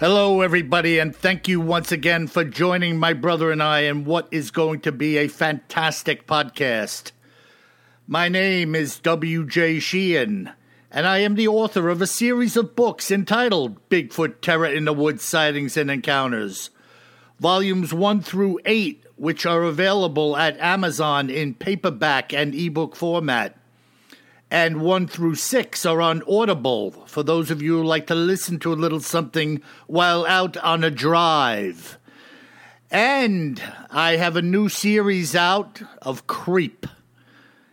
Hello, everybody, and thank you once again for joining my brother and I in what is going to be a fantastic podcast. My name is W.J. Sheehan, and I am the author of a series of books entitled Bigfoot Terror in the Woods Sightings and Encounters, volumes 1 through 8, which are available at Amazon in paperback and ebook format. And 1 through 6 are on Audible for those of you who like to listen to a little something while out on a drive. And I have a new series out of Creep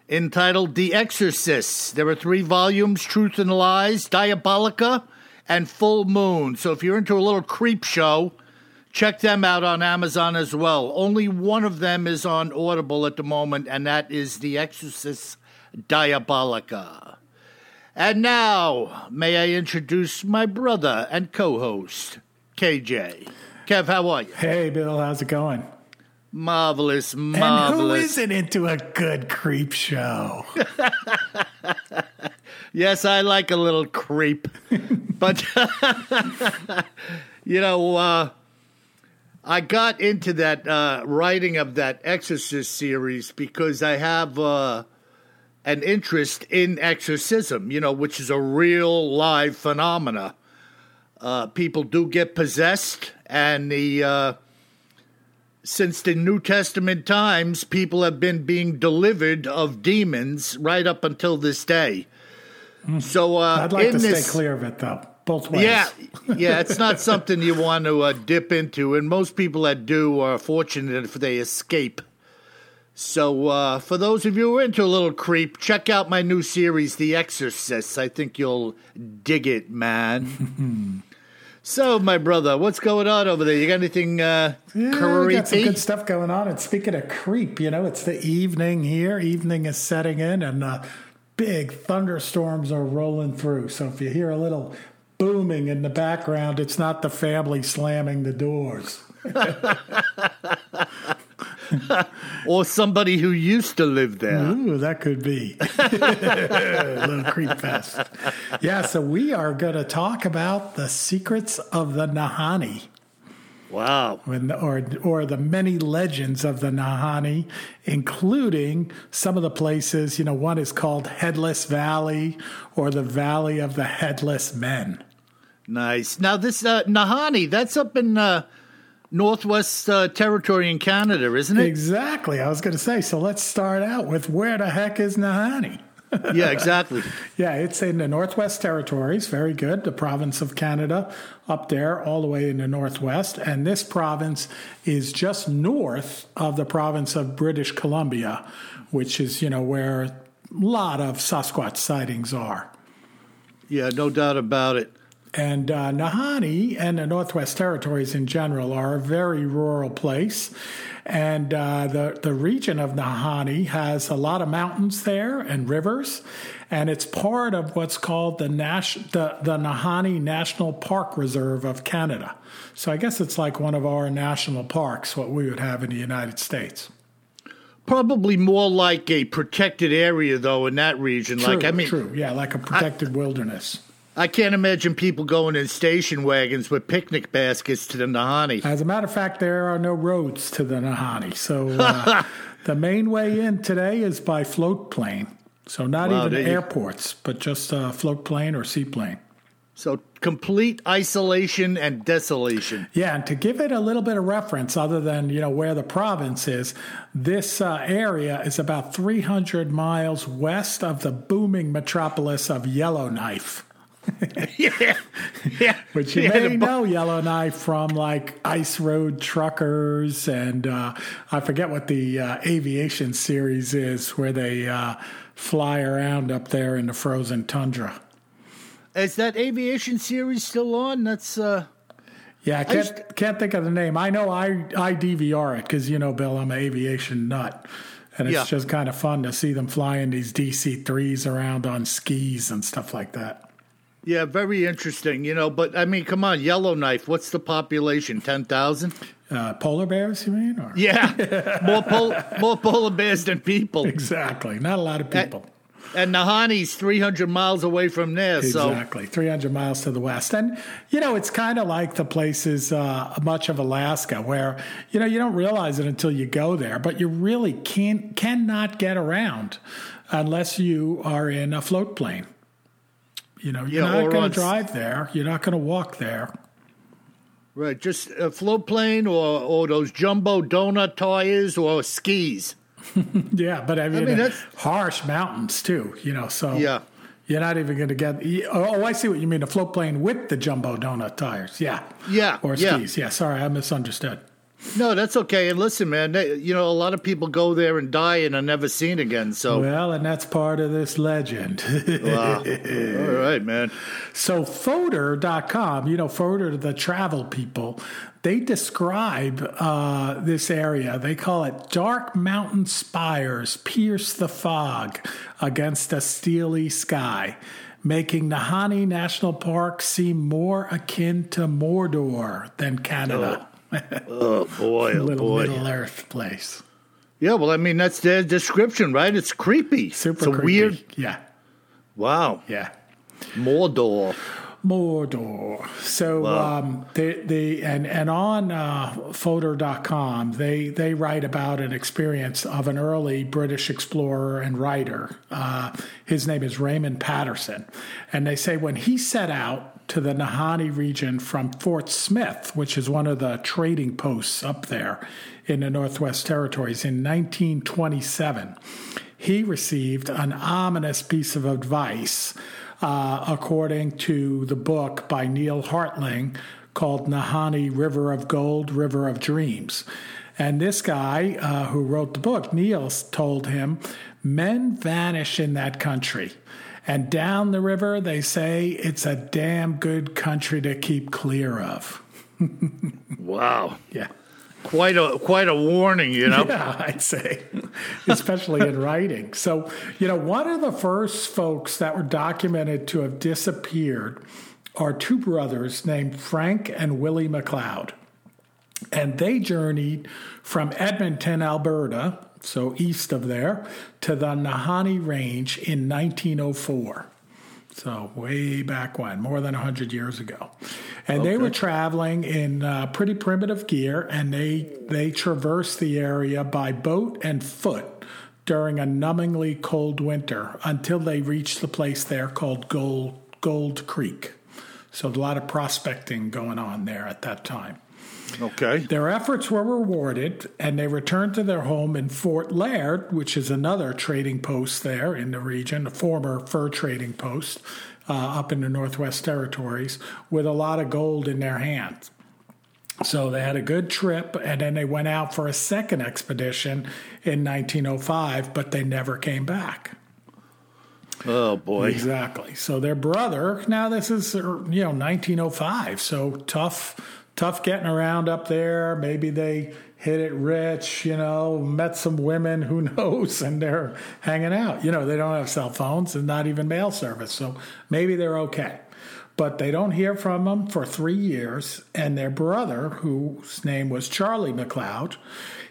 entitled The Exorcist. There are three volumes Truth and Lies, Diabolica, and Full Moon. So if you're into a little creep show, check them out on Amazon as well. Only one of them is on Audible at the moment, and that is The Exorcist Diabolica. And now, may I introduce my brother and co host, KJ. Kev, how are you? Hey, Bill, how's it going? Marvelous, marvelous. And who isn't into a good creep show? Yes, I like a little creep. but, you know, uh, I got into that uh, writing of that Exorcist series because I have uh, an interest in exorcism, you know, which is a real live phenomena. Uh, people do get possessed, and the uh, since the New Testament times, people have been being delivered of demons right up until this day. So uh, I'd like to this, stay clear of it, though, both ways. yeah, yeah, it's not something you want to uh, dip into, and most people that do are fortunate if they escape. So, uh, for those of you who are into a little creep, check out my new series, The Exorcist. I think you'll dig it, man. so, my brother, what's going on over there? You got anything uh, Yeah, we got some good stuff going on. And speaking of creep, you know, it's the evening here. Evening is setting in, and uh, big thunderstorms are rolling through. So if you hear a little booming in the background, it's not the family slamming the doors. Or somebody who used to live there? Ooh, that could be a little creep fest. Yeah, so we are going to talk about the secrets of the Nahanni. Wow. when, or or the many legends of the Nahanni, including some of the places. You know, one is called Headless Valley or the Valley of the Headless Men. Nice. Now, this uh, Nahanni, that's up in uh, Northwest uh, Territory in Canada, isn't it? Exactly. I was going to say. So let's start out with where the heck is Nahanni? yeah, exactly. Yeah, it's in the Northwest Territories. Very good. The province of Canada up there, all the way in the Northwest. And this province is just north of the province of British Columbia, which is, you know, where a lot of Sasquatch sightings are. Yeah, no doubt about it. And uh, Nahanni and the Northwest Territories in general are a very rural place. And uh, the, the region of Nahanni has a lot of mountains there and rivers. And it's part of what's called the, Nash, the, the Nahanni National Park Reserve of Canada. So I guess it's like one of our national parks, what we would have in the United States. Probably more like a protected area, though, in that region. True, like, I mean, true. Yeah, like a protected wilderness. I can't imagine people going in station wagons with picnic baskets to the Nahanni. As a matter of fact, there are no roads to the Nahanni. So uh, the main way in today is by float plane. So not Wow, even there you- airports, but just uh, float plane or seaplane. So complete isolation and desolation. Yeah, and to give it a little bit of reference, other than you know where the province is, this uh, area is about 300 miles west of the booming metropolis of Yellowknife. yeah, yeah. Which you Yeah, may know Yellowknife from like Ice Road Truckers, and uh, I forget what the uh, aviation series is, where they uh, fly around up there in the frozen tundra. Is that aviation series still on? That's uh Yeah, I can't, just- can't think of the name. I know I, I DVR it because, you know, Bill, I'm an aviation nut. And it's Yeah. just kind of fun to see them flying these DC 3s around on skis and stuff like that. Yeah, very interesting, you know, but I mean, come on, Yellowknife, what's the population? 10,000? Uh, polar bears, you mean? Or? Yeah. more pol- more polar bears than people. Exactly. Not a lot of people. And Nahanni's 300 miles away from there, so Exactly, 300 miles to the west. And, you know, it's kind of like the places, uh, much of Alaska, where, you know, you don't realize it until you go there, but you really can't, cannot get around unless you are in a float plane. You know, you're Yeah, not going to drive there. You're not going to walk there. right, just a float plane or or those jumbo donut tires or skis. Yeah, but I mean, mean, uh, that's- harsh mountains too, you know, so Yeah. you're not even going to get. Oh, I see what you mean. A float plane with the jumbo donut tires. Yeah. Yeah, Or yeah. skis. Yeah. Sorry, I misunderstood. No, that's okay. And listen, man, they, you know, a lot of people go there and die and are never seen again. So, Well, and that's part of this legend. wow. all right, man. so, Fodor.com, you know, Fodor, the travel people, they describe uh, this area. They call it dark mountain spires pierce the fog against a steely sky, making Nahanni National Park seem more akin to Mordor than Canada. Oh boy, oh Little boy. Middle Earth place. Yeah, well, I mean, that's the description, right? It's creepy. Super it's creepy. weird. Yeah. Wow, Yeah. Mordor. Mordor. So Wow. um, they they and and on uh, Fodor.com they they write about an experience of an early British explorer and writer. Uh, his name is Raymond Patterson, and they say when he set out to the Nahanni region from Fort Smith, which is one of the trading posts up there in the Northwest Territories in 1927, he received an ominous piece of advice, uh, according to the book by Neil Hartling called Nahanni River of Gold, River of Dreams. And this guy uh, who wrote the book, Neil, told him men vanish in that country. And down the river, they say it's a damn good country to keep clear of. Wow, Yeah. quite a quite a warning, you know. Yeah, I'd say, especially in writing. So, you know, one of the first folks that were documented to have disappeared are two brothers named Frank and Willie McLeod. And they journeyed from Edmonton, Alberta, so east of there, to the Nahanni Range in 1904. So way back when, more than 100 years ago. And they were traveling in uh, pretty primitive gear and they they traversed the area by boat and foot during a numbingly cold winter until they reached the place there called Gold Gold Creek. So a lot of prospecting going on there at that time. Okay. Their efforts were rewarded, and they returned to their home in Fort Laird, which is another trading post there in the region, a former fur trading post uh, up in the Northwest Territories, with a lot of gold in their hands. So they had a good trip, and then they went out for a second expedition in 1905, but they never came back. Oh boy. Exactly. So their brother. Now this is you know 1905. So tough, tough getting around up there. Maybe they hit it rich. You know, met some women. Who knows? And they're hanging out. You know, they don't have cell phones and not even mail service. So maybe they're okay. But they don't hear from them for three years. And their brother, whose name was Charlie McLeod,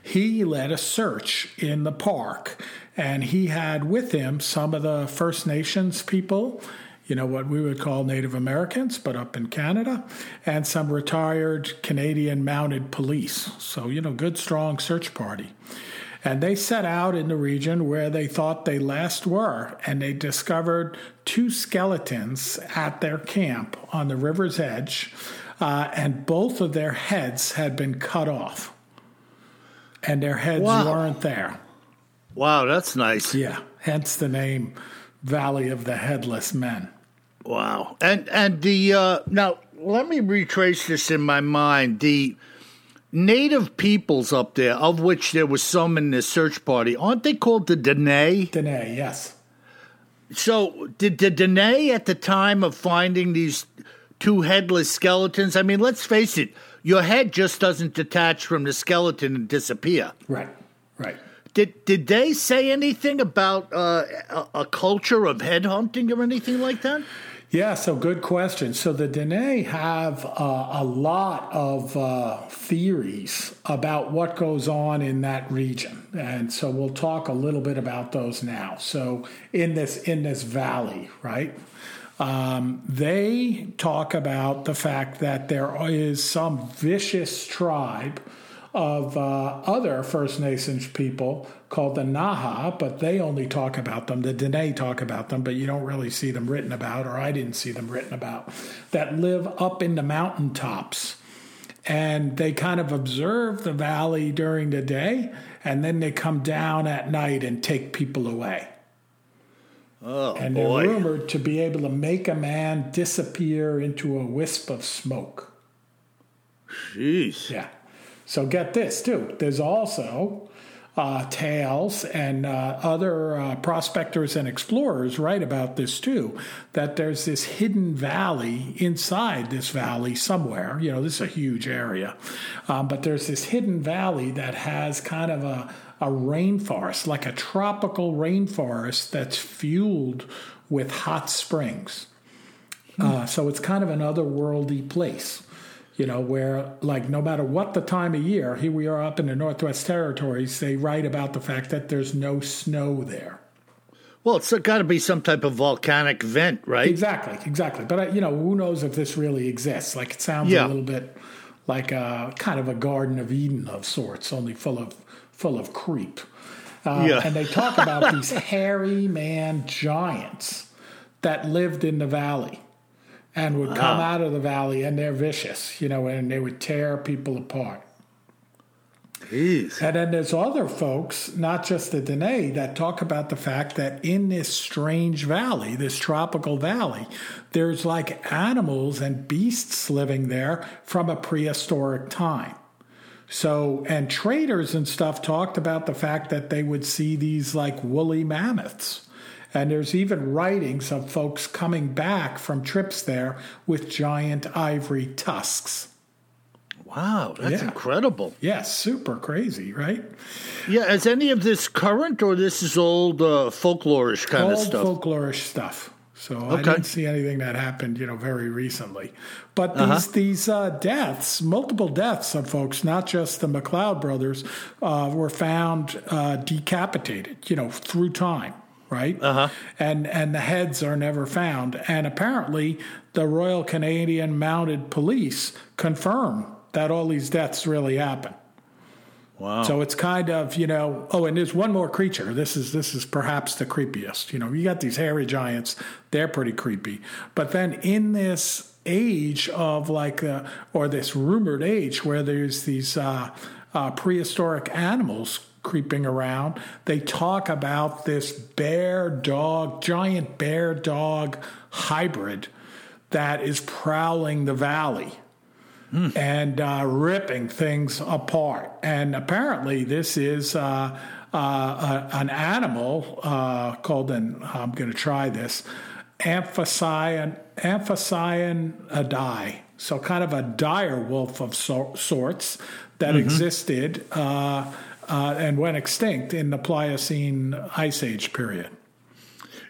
he led a search in the park. And he had with him some of the First Nations people, you know, what we would call Native Americans, but up in Canada, and some retired Canadian mounted police. So, you know, good, strong search party. And they set out in the region where they thought they last were, and they discovered two skeletons at their camp on the river's edge, uh, and both of their heads had been cut off. And their heads Wow. weren't there. Wow, that's nice. Yeah, hence the name Valley of the Headless Men. Wow. And and the uh now let me retrace this in my mind. The native peoples up there, of which there was some in this search party, aren't they called the Dene? Dene, yes. So did the Dene at the time of finding these two headless skeletons? I mean, let's face it, your head just doesn't detach from the skeleton and disappear. Right, right. Did did they say anything about uh, a, a culture of headhunting or anything like that? Yeah, so good question. So the Dene have uh, a lot of uh, theories about what goes on in that region, and so we'll talk a little bit about those now. So in this in this valley, right? Um, they talk about the fact that there is some vicious tribe of uh, other First Nations people called the Naha, but they only talk about them. The Dene talk about them, but you don't really see them written about, or I didn't see them written about, that live up in the mountaintops. And they kind of observe the valley during the day, and then they come down at night and take people away. Oh And boy! they're rumored to be able to make a man disappear into a wisp of smoke. Jeez. Yeah. So get this too. There's also uh, tales and uh, other uh, prospectors and explorers write about this too. That there's this hidden valley inside this valley somewhere. You know, this is a huge area, um, but there's this hidden valley that has kind of a a rainforest, like a tropical rainforest that's fueled with hot springs. Uh, so it's kind of an otherworldly place you know, where like no matter what the time of year, here we are up in the Northwest Territories, they write about the fact that there's no snow there. Well, it's got to be some type of volcanic vent, right? Exactly, exactly. But uh, you know, who knows if this really exists? Like it sounds Yeah. a little bit like a kind of a Garden of Eden of sorts, only full of full of creep. Uh, Yeah. And they talk about these hairy man giants that lived in the valley and would come out of the valley, and they're vicious, you know, and they would tear people apart. Jeez. And then there's other folks, not just the Dene, that talk about the fact that in this strange valley, this tropical valley, there's like animals and beasts living there from a prehistoric time. So, and traders and stuff talked about the fact that they would see these like woolly mammoths. And there's even writings of folks coming back from trips there with giant ivory tusks. Wow, that's Yeah. incredible. Yeah, super crazy, right? Yeah, is any of this current or this is old uh, folklorish kind of stuff? folklorish stuff. So I didn't see anything that happened, you know, very recently. But these Uh-huh. these uh, deaths, multiple deaths of folks, not just the McLeod brothers, uh, were found uh, decapitated, you know, through time, right? Uh-huh. And and the heads are never found. And apparently, the Royal Canadian Mounted Police confirm that all these deaths really happen. wow. So it's kind of you know oh, and there's one more creature. This is this is perhaps the creepiest. You know, you got these hairy giants; they're pretty creepy. But then in this age of like uh, or this rumored age where there's these uh, uh, prehistoric animals creeping around, they talk about this bear dog, giant bear dog hybrid that is prowling the valley and uh, ripping things apart. And apparently, this is uh, uh, an animal called called an I'm going to try this amphicyon amphicyon So kind of a dire wolf of so, sorts that existed uh, uh, and went extinct in the Pliocene Ice Age period.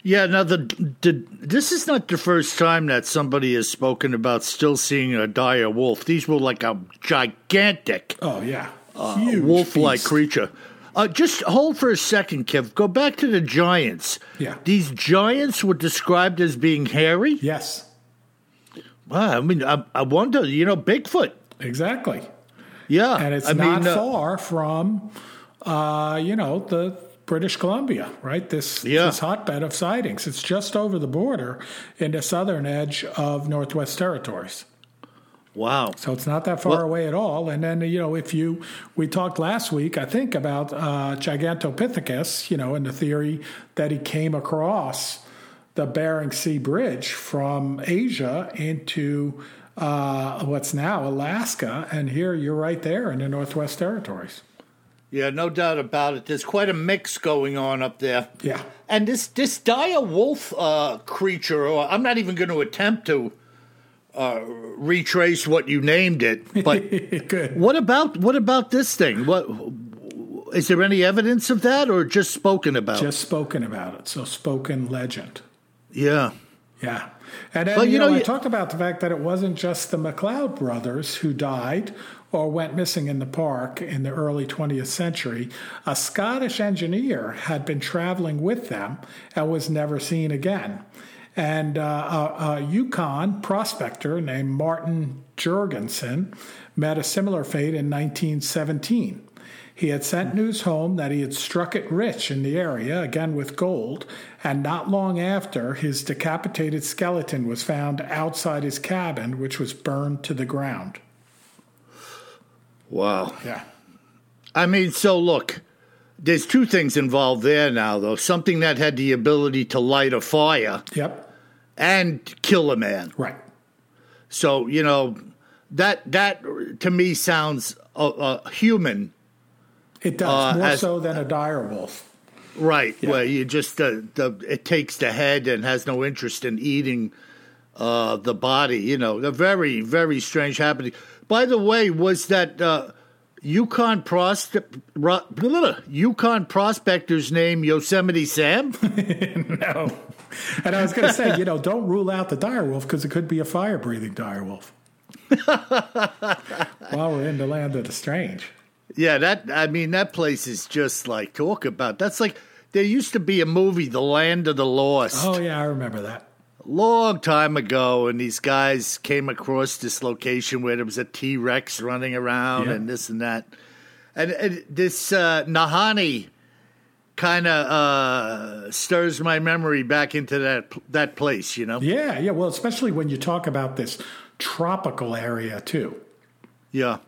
yeah, now the, the this is not the first time that somebody has spoken about still seeing a dire wolf. These were like a gigantic Oh yeah, huge wolf-like beast. creature. Uh, just hold for a second, Kev. Go back to the giants. Yeah. These giants were described as being hairy. Yes, Wow, I mean, I, I wonder, you know, Bigfoot. exactly. Yeah. and it's I not mean, uh, far from uh, you know, the British Columbia, right? This, Yeah. this hotbed of sightings. It's just over the border in the southern edge of Northwest Territories. Wow. So it's not that far Well- away at all. And then, you know, if you, we talked last week, I think, about uh, Gigantopithecus, you know, and the theory that he came across the Bering Sea Bridge from Asia into uh, what's now Alaska. And here you're right there in the Northwest Territories. Yeah, no doubt about it. There's quite a mix going on up there. Yeah. And this this dire wolf uh, creature, or I'm not even going to attempt to uh, retrace what you named it. But Good. what about what about this thing? What is there any evidence of that, or just spoken about? Just spoken about it. So spoken legend. yeah, Yeah. And then, you, you know, know, I you- talked about the fact that it wasn't just the McLeod brothers who died or went missing in the park in the early 20th century. A Scottish engineer had been traveling with them and was never seen again. And uh, a, a Yukon prospector named Martin Jurgensen met a similar fate in 1917. He had sent news home that he had struck it rich in the area, again with gold, and not long after, his decapitated skeleton was found outside his cabin, which was burned to the ground. wow. Yeah. I mean, so look, there's two things involved there now, though. Something that had the ability to light a fire Yep. and kill a man. Right. So you know that that to me sounds uh, uh, human, It does, Uh, more as- so than a dire wolf. right? Well, you just uh, the it takes the head and has no interest in eating uh, the body. You know, a very very strange happening. By the way, was that uh, Yukon ro- Yukon prospector's name Yosemite Sam? No. And I was going to say, you know, don't rule out the dire wolf because it could be a fire breathing dire wolf. While we're in the land of the strange. Yeah, that I mean that place is just like talk about. That's like there used to be a movie, The Land of the Lost, Oh, yeah, I remember that. long time ago, and these guys came across this location where there was a T Rex running around Yeah. and this and that, and, and this uh, Nahanni kind of uh, stirs my memory back into that that place. You know, Yeah, yeah. Well, especially when you talk about this tropical area, too. Yeah,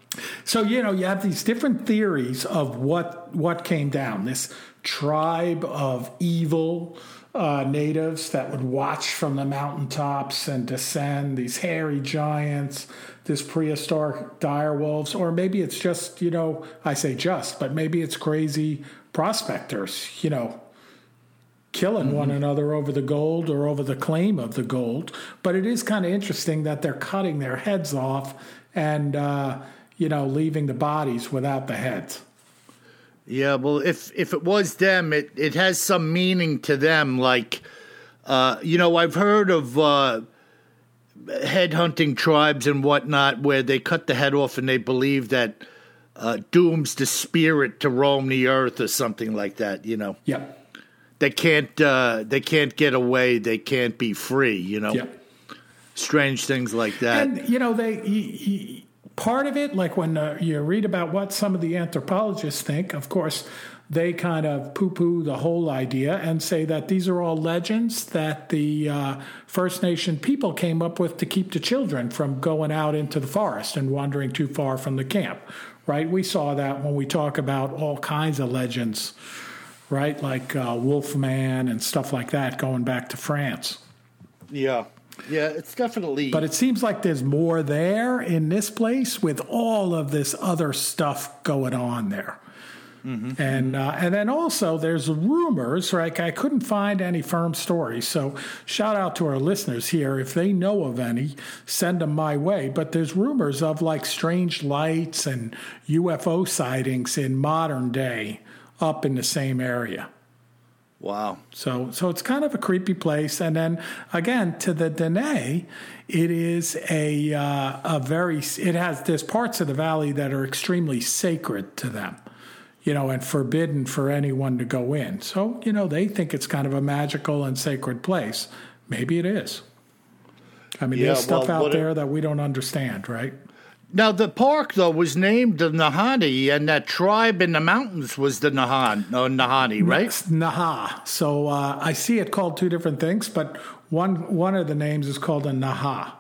So you know you have these different theories of what what came down. This tribe of evil uh, natives that would watch from the mountaintops and descend. These hairy giants, this prehistoric dire wolves, or maybe it's just you know I say just, but maybe it's crazy prospectors. You know. Killing one another over the gold or over the claim of the gold. But it is kind of interesting that they're cutting their heads off and uh, you know leaving the bodies without the heads. yeah. Well, if if it was them, it it has some meaning to them. Like, uh, you know, I've heard of. Uh, headhunting tribes and whatnot where they cut the head off and they believe that uh, dooms the spirit to roam the earth or something like that. You know, Yep. they can't uh, they can't get away. They can't be free. You know, Yep. Strange things like that. And you know they he, he, part of it, like when uh, you read about what some of the anthropologists think, of course. They kind of poo poo the whole idea and say that these are all legends that the uh, First Nation people came up with to keep the children from going out into the forest and wandering too far from the camp, right? We saw that when we talk about all kinds of legends right? Like uh, Wolfman and stuff like that, going back to France. yeah, yeah, it's definitely. But it seems like there's more there in this place with all of this other stuff going on there. And uh, and then also there's rumors. Like I couldn't find any firm stories, so shout out to our listeners here if they know of any, send them my way. But there's rumors of like strange lights and UFO sightings in modern day up in the same area. Wow. So, so it's kind of a creepy place. And then again, to the Dene, it is a uh, a very it has there's parts of the valley that are extremely sacred to them, you know, and forbidden for anyone to go in. So, you know, they think it's kind of a magical and sacred place. Maybe it is. I mean, Yeah, there's stuff well, out what it- there that we don't understand, right? Now the park though was named the Nahanni, and that tribe in the mountains was the Nahan or Nahanni, right? It's Naha. So uh, I see it called two different things, but one one of the names is called a Naha.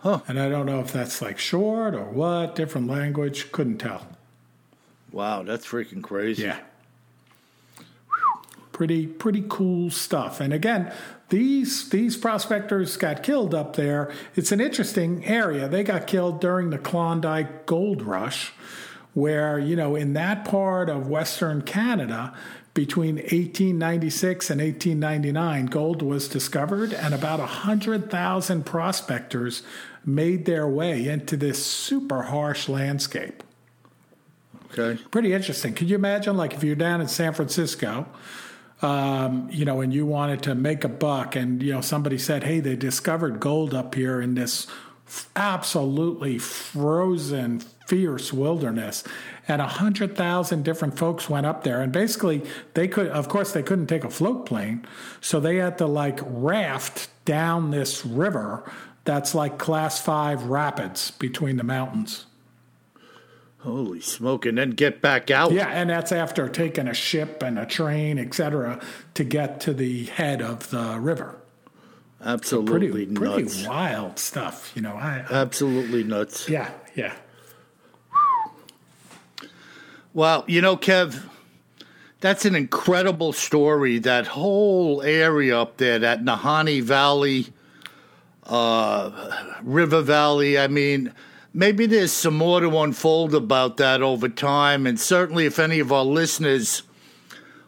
Huh. And I don't know if that's like short or what, different language. Couldn't tell. Wow, that's freaking crazy. Yeah. Pretty pretty cool stuff. And again, these these prospectors got killed up there. It's an interesting area. They got killed during the Klondike Gold Rush, where you know in that part of Western Canada. Between 1896 and 1899, gold was discovered, and about 100,000 prospectors made their way into this super harsh landscape. Okay. Pretty interesting. Could you imagine, like, if you're down in San Francisco, um, you know, and you wanted to make a buck, and you know, somebody said, "Hey, they discovered gold up here in this f- absolutely frozen, fierce wilderness," and a hundred thousand different folks went up there, and basically, they could, of course, they couldn't take a float plane, so they had to like raft down this river that's like class five rapids between the mountains. Holy smoke! And then get back out. Yeah, and that's after taking a ship and a train, etc., to get to the head of the river. Absolutely Pretty, nuts. pretty wild stuff, you know. I, Absolutely nuts. yeah, yeah. Well, you know, Kev, that's an incredible story. That whole area up there, that Nahanni Valley, uh, River Valley. I mean, maybe there's some more to unfold about that over time. And certainly, if any of our listeners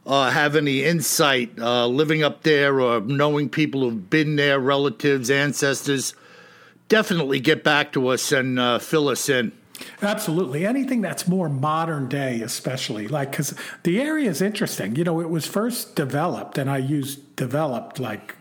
uh, have any insight uh, living up there or knowing people who've been there, relatives, ancestors, definitely get back to us and uh, fill us in. Absolutely. Anything that's more modern day, especially like because the area is interesting. You know, it was first developed, and I use developed like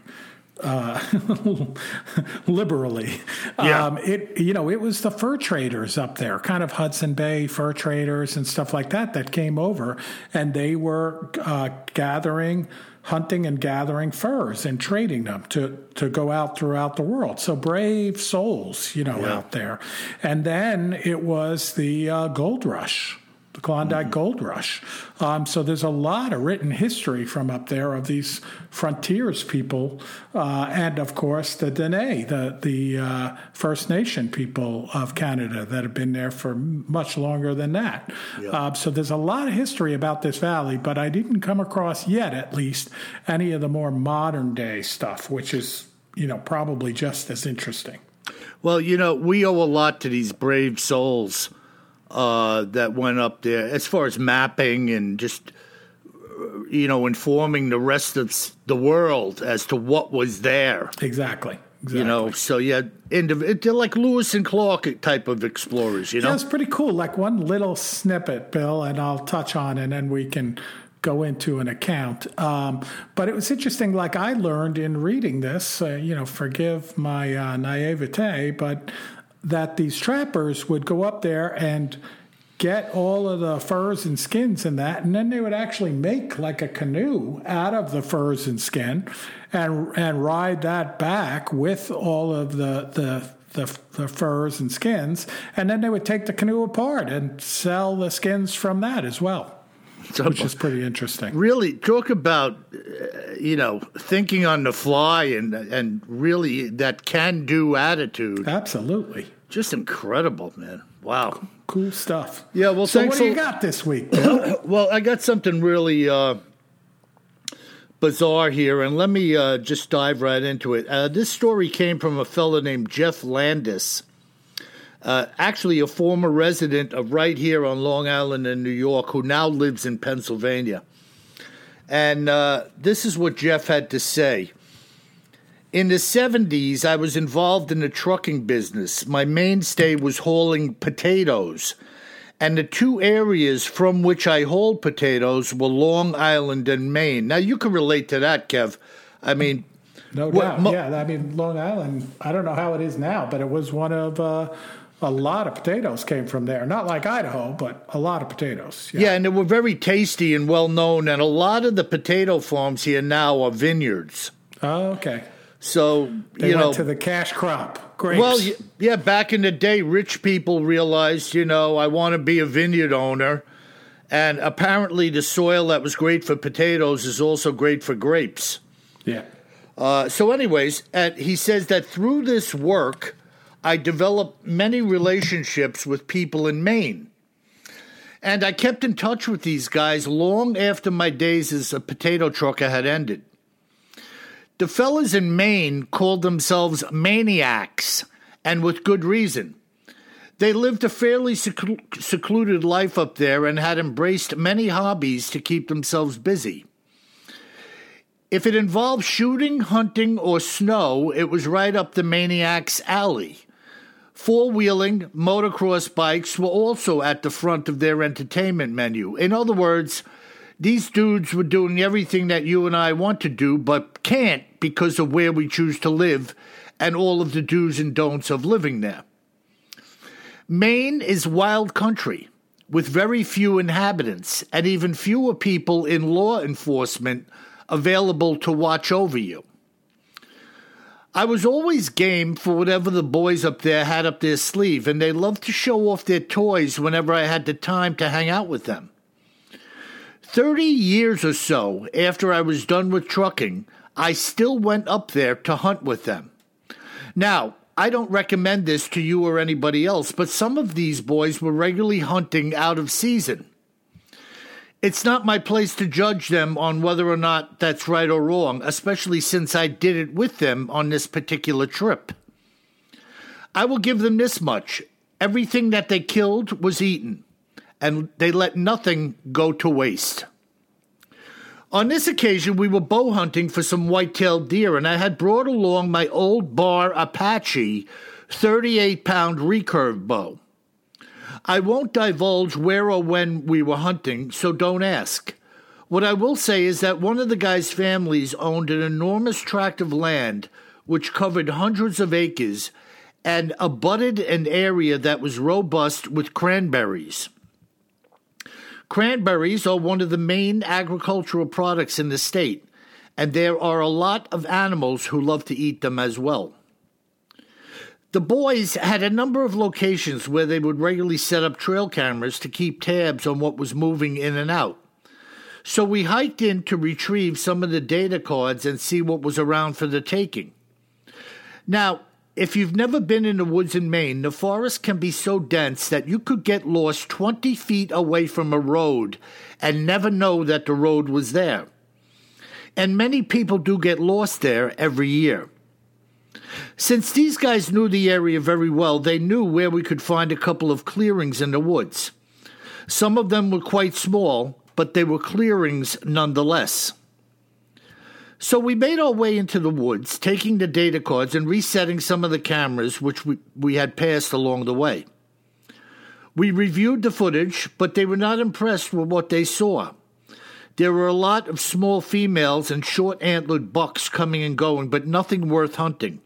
uh, liberally. Yeah. Um, it you know it was the fur traders up there, kind of Hudson Bay fur traders and stuff like that that came over, and they were uh, gathering. Hunting and gathering furs and trading them to, to go out throughout the world. So brave souls, you know, Yeah. out there. And then it was the uh, gold rush, the Klondike Gold Rush. Um, so there's a lot of written history from up there of these frontiers people, uh, and of course the Dene, the the uh, First Nation people of Canada that have been there for much longer than that. Uh, so there's a lot of history about this valley, but I didn't come across yet, at least, any of the more modern day stuff, which is you know probably just as interesting. Well, you know, we owe a lot to these brave souls uh, that went up there as far as mapping and just, you know, informing the rest of the world as to what was there. Exactly. exactly. You know, so yeah, indiv- they're like Lewis and Clark type of explorers, you know? Yeah, it's pretty cool. Like one little snippet, Bill, and I'll touch on, and then we can go into an account. Um, but it was interesting. Like I learned in reading this, uh, you know, forgive my uh, naivete, but that these trappers would go up there and get all of the furs and skins and that, and then they would actually make like a canoe out of the furs and skin, and and ride that back with all of the the the, the furs and skins, and then they would take the canoe apart and sell the skins from that as well, which is pretty interesting. really talk about uh, you know thinking on the fly and and really that can do attitude Absolutely. just incredible man wow Cool stuff. Yeah, well, so thanks what do you got this week, well i got something really uh bizarre here and let me uh just dive right into it uh this story came from a fellow named jeff landis uh, actually a former resident of right here on long island in new york who now lives in pennsylvania and uh, this is what Jeff had to say. In the 70s, I was involved in the trucking business. My mainstay was hauling potatoes. And the two areas from which I hauled potatoes were Long Island and Maine. Now, you can relate to that, Kev. I mean, No doubt. mo- yeah, I mean, Long Island, I don't know how it is now, but it was one of uh, a lot of potatoes came from there. Not like Idaho, but a lot of potatoes. yeah, and they were very tasty and well known. And a lot of the potato farms here now are vineyards. Oh, okay. So they you went know, to the cash crop. Grapes. Well, yeah, back in the day, rich people realized, you know, I want to be a vineyard owner, and apparently the soil that was great for potatoes is also great for grapes. Yeah. Uh, so, anyways, he says that through this work, I developed many relationships with people in Maine. And I kept in touch with these guys long after my days as a potato trucker had ended. The fellas in Maine called themselves Maineiacs, and with good reason. They lived a fairly secluded life up there and had embraced many hobbies to keep themselves busy. If it involved shooting, hunting, or snow, it was right up the Maineiac's alley. Four wheeling, motocross bikes were also at the front of their entertainment menu. In other words, these dudes were doing everything that you and I want to do, but can't because of where we choose to live and all of the do's and don'ts of living there. Maine is wild country with very few inhabitants and even fewer people in law enforcement available to watch over you. I was always game for whatever the boys up there had up their sleeve, and they loved to show off their toys whenever I had the time to hang out with them. Thirty years or so after I was done with trucking, I still went up there to hunt with them. Now, I don't recommend this to you or anybody else, but some of these boys were regularly hunting out of season. It's not my place to judge them on whether or not that's right or wrong, especially since I did it with them on this particular trip. I will give them this much everything that they killed was eaten, and they let nothing go to waste. On this occasion, we were bow hunting for some white-tailed deer, and I had brought along my old Bear Apache 38 pound recurve bow. I won't divulge where or when we were hunting, so don't ask. What I will say is that one of the guy's families owned an enormous tract of land which covered hundreds of acres and abutted an area that was robust with cranberries. Cranberries are one of the main agricultural products in the state, and there are a lot of animals who love to eat them as well. The boys had a number of locations where they would regularly set up trail cameras to keep tabs on what was moving in and out. So we hiked in to retrieve some of the data cards and see what was around for the taking. Now, if you've never been in the woods in Maine, the forest can be so dense that you could get lost 20 feet away from a road and never know that the road was there. And many people do get lost there every year. Since these guys knew the area very well, they knew where we could find a couple of clearings in the woods. Some of them were quite small, but they were clearings nonetheless. So we made our way into the woods, taking the data cards and resetting some of the cameras which we, we had passed along the way. We reviewed the footage, but they were not impressed with what they saw. There were a lot of small females and short antlered bucks coming and going, but nothing worth hunting.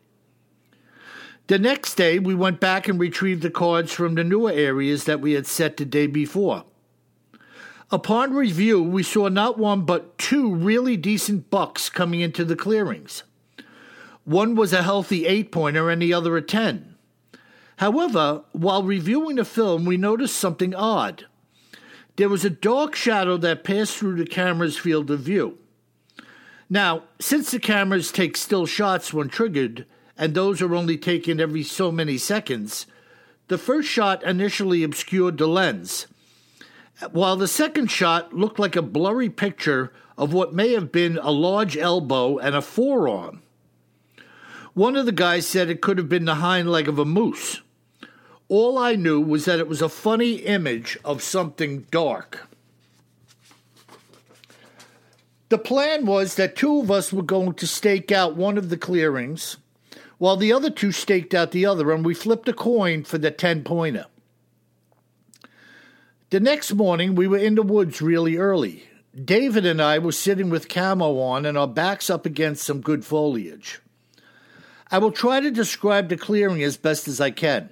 The next day, we went back and retrieved the cards from the newer areas that we had set the day before. Upon review, we saw not one but two really decent bucks coming into the clearings. One was a healthy eight pointer and the other a 10. However, while reviewing the film, we noticed something odd. There was a dark shadow that passed through the camera's field of view. Now, since the cameras take still shots when triggered, and those are only taken every so many seconds, the first shot initially obscured the lens, while the second shot looked like a blurry picture of what may have been a large elbow and a forearm. One of the guys said it could have been the hind leg of a moose. All I knew was that it was a funny image of something dark. The plan was that two of us were going to stake out one of the clearings while the other two staked out the other, and we flipped a coin for the 10 pointer. The next morning, we were in the woods really early. David and I were sitting with camo on and our backs up against some good foliage. I will try to describe the clearing as best as I can.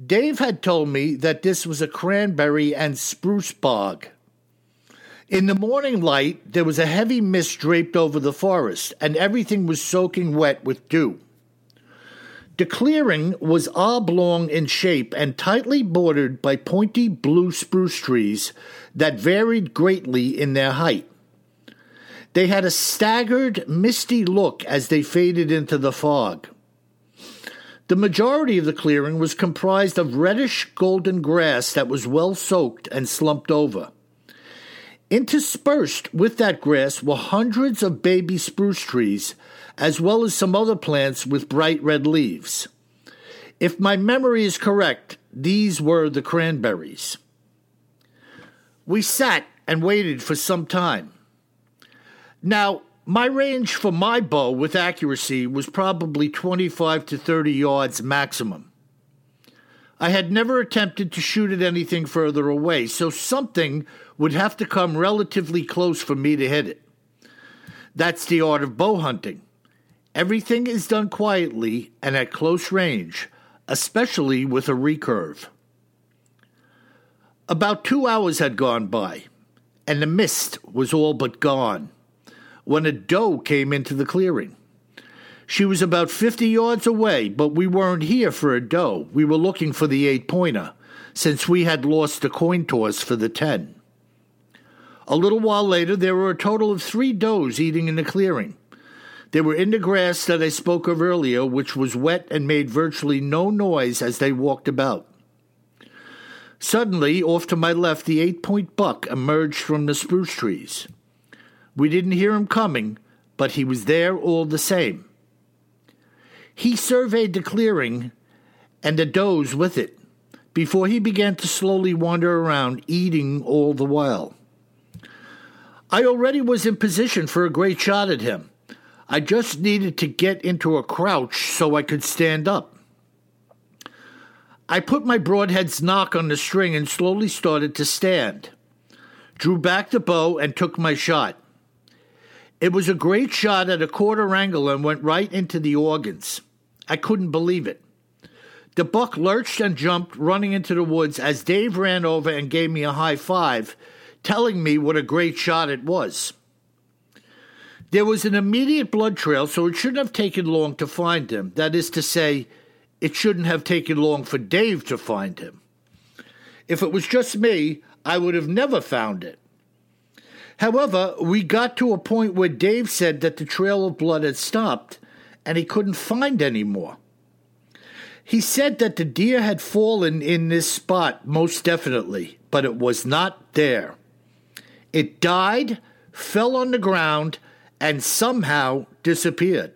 Dave had told me that this was a cranberry and spruce bog. In the morning light, there was a heavy mist draped over the forest, and everything was soaking wet with dew. The clearing was oblong in shape and tightly bordered by pointy blue spruce trees that varied greatly in their height. They had a staggered, misty look as they faded into the fog. The majority of the clearing was comprised of reddish golden grass that was well soaked and slumped over. Interspersed with that grass were hundreds of baby spruce trees, as well as some other plants with bright red leaves. If my memory is correct, these were the cranberries. We sat and waited for some time. Now, my range for my bow with accuracy was probably 25 to 30 yards maximum. I had never attempted to shoot at anything further away, so something would have to come relatively close for me to hit it. That's the art of bow hunting. Everything is done quietly and at close range, especially with a recurve. About two hours had gone by, and the mist was all but gone, when a doe came into the clearing. She was about 50 yards away, but we weren't here for a doe. We were looking for the eight pointer, since we had lost the coin toss for the 10. A little while later, there were a total of three does eating in the clearing. They were in the grass that I spoke of earlier, which was wet and made virtually no noise as they walked about. Suddenly, off to my left, the eight point buck emerged from the spruce trees. We didn't hear him coming, but he was there all the same. He surveyed the clearing and the does with it before he began to slowly wander around, eating all the while. I already was in position for a great shot at him. I just needed to get into a crouch so I could stand up. I put my broadhead's nock on the string and slowly started to stand. Drew back the bow and took my shot. It was a great shot at a quarter angle and went right into the organs. I couldn't believe it. The buck lurched and jumped, running into the woods as Dave ran over and gave me a high five telling me what a great shot it was. There was an immediate blood trail, so it shouldn't have taken long to find him. That is to say, it shouldn't have taken long for Dave to find him. If it was just me, I would have never found it. However, we got to a point where Dave said that the trail of blood had stopped and he couldn't find any more. He said that the deer had fallen in this spot most definitely, but it was not there. It died, fell on the ground, and somehow disappeared.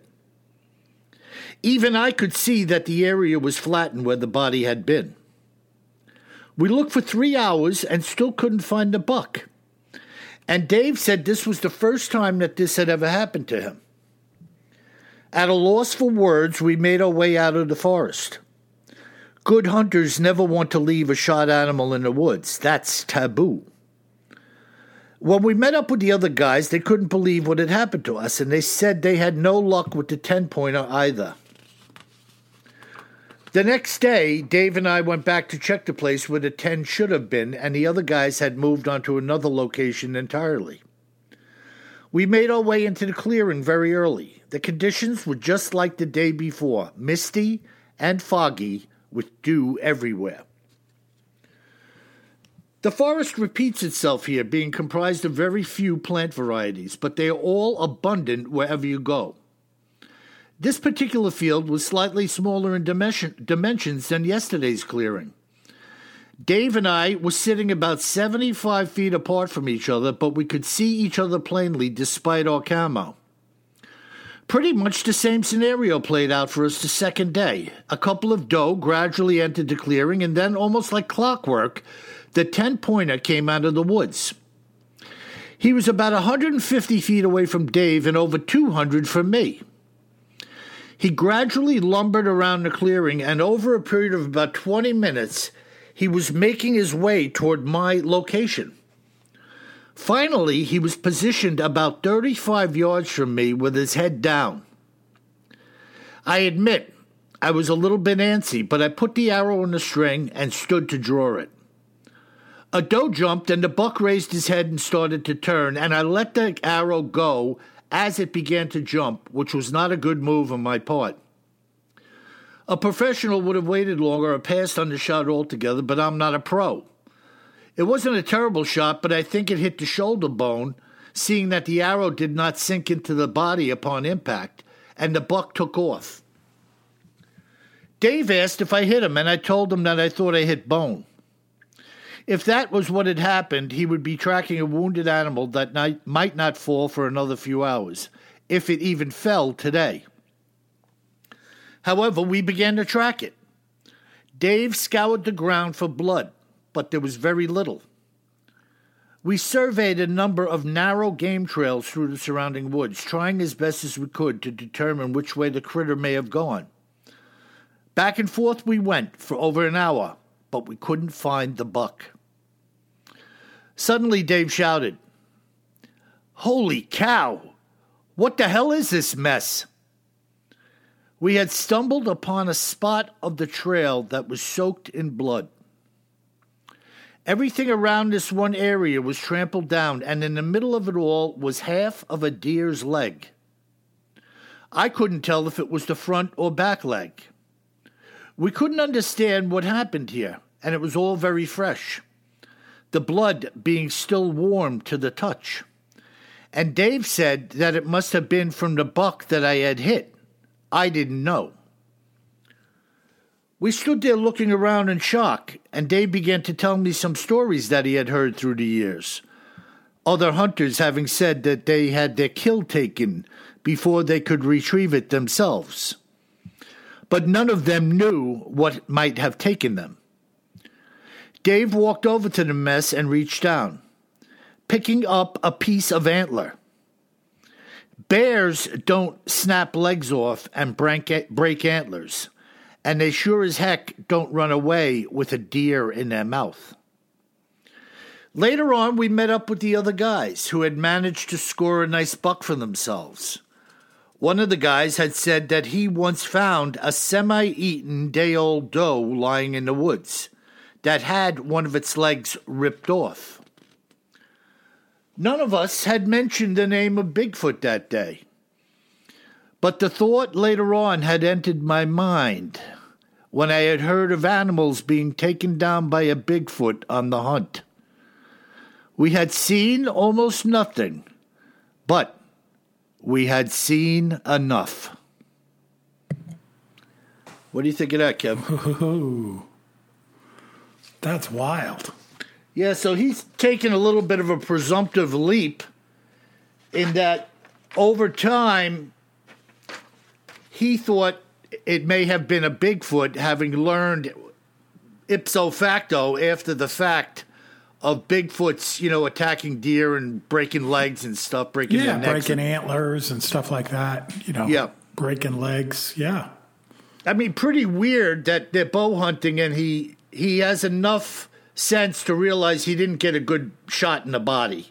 Even I could see that the area was flattened where the body had been. We looked for three hours and still couldn't find the buck. And Dave said this was the first time that this had ever happened to him. At a loss for words, we made our way out of the forest. Good hunters never want to leave a shot animal in the woods. That's taboo. When we met up with the other guys, they couldn't believe what had happened to us, and they said they had no luck with the 10 pointer either. The next day, Dave and I went back to check the place where the 10 should have been, and the other guys had moved on to another location entirely. We made our way into the clearing very early. The conditions were just like the day before misty and foggy, with dew everywhere. The forest repeats itself here, being comprised of very few plant varieties, but they are all abundant wherever you go. This particular field was slightly smaller in dimension, dimensions than yesterday's clearing. Dave and I were sitting about 75 feet apart from each other, but we could see each other plainly despite our camo. Pretty much the same scenario played out for us the second day. A couple of doe gradually entered the clearing, and then, almost like clockwork, the 10 pointer came out of the woods. He was about 150 feet away from Dave and over 200 from me. He gradually lumbered around the clearing, and over a period of about 20 minutes, he was making his way toward my location. Finally, he was positioned about 35 yards from me with his head down. I admit I was a little bit antsy, but I put the arrow in the string and stood to draw it. A doe jumped, and the buck raised his head and started to turn, and I let the arrow go as it began to jump, which was not a good move on my part. A professional would have waited longer or passed on the shot altogether, but I'm not a pro. It wasn't a terrible shot, but I think it hit the shoulder bone, seeing that the arrow did not sink into the body upon impact, and the buck took off. Dave asked if I hit him, and I told him that I thought I hit bone. If that was what had happened, he would be tracking a wounded animal that night might not fall for another few hours, if it even fell today. However, we began to track it. Dave scoured the ground for blood, but there was very little. We surveyed a number of narrow game trails through the surrounding woods, trying as best as we could to determine which way the critter may have gone. Back and forth we went for over an hour, but we couldn't find the buck. Suddenly, Dave shouted, Holy cow! What the hell is this mess? We had stumbled upon a spot of the trail that was soaked in blood. Everything around this one area was trampled down, and in the middle of it all was half of a deer's leg. I couldn't tell if it was the front or back leg. We couldn't understand what happened here, and it was all very fresh the blood being still warm to the touch. And Dave said that it must have been from the buck that I had hit. I didn't know. We stood there looking around in shock, and Dave began to tell me some stories that he had heard through the years. Other hunters having said that they had their kill taken before they could retrieve it themselves. But none of them knew what might have taken them. Dave walked over to the mess and reached down, picking up a piece of antler. Bears don't snap legs off and break, antlers, and they sure as heck don't run away with a deer in their mouth. Later on, we met up with the other guys who had managed to score a nice buck for themselves. One of the guys had said that he once found a semi eaten day old doe lying in the woods that had one of its legs ripped off. None of us had mentioned the name of Bigfoot that day. But the thought later on had entered my mind when I had heard of animals being taken down by a Bigfoot on the hunt. We had seen almost nothing, but we had seen enough. What do you think of that, Kev? That's wild. Yeah, so he's taken a little bit of a presumptive leap in that over time he thought it may have been a Bigfoot, having learned ipso facto after the fact of Bigfoot's, you know, attacking deer and breaking legs and stuff, breaking yeah, breaking and, antlers and stuff like that. You know, Yeah. breaking legs. Yeah, I mean, pretty weird that they're bow hunting and he he has enough sense to realize he didn't get a good shot in the body.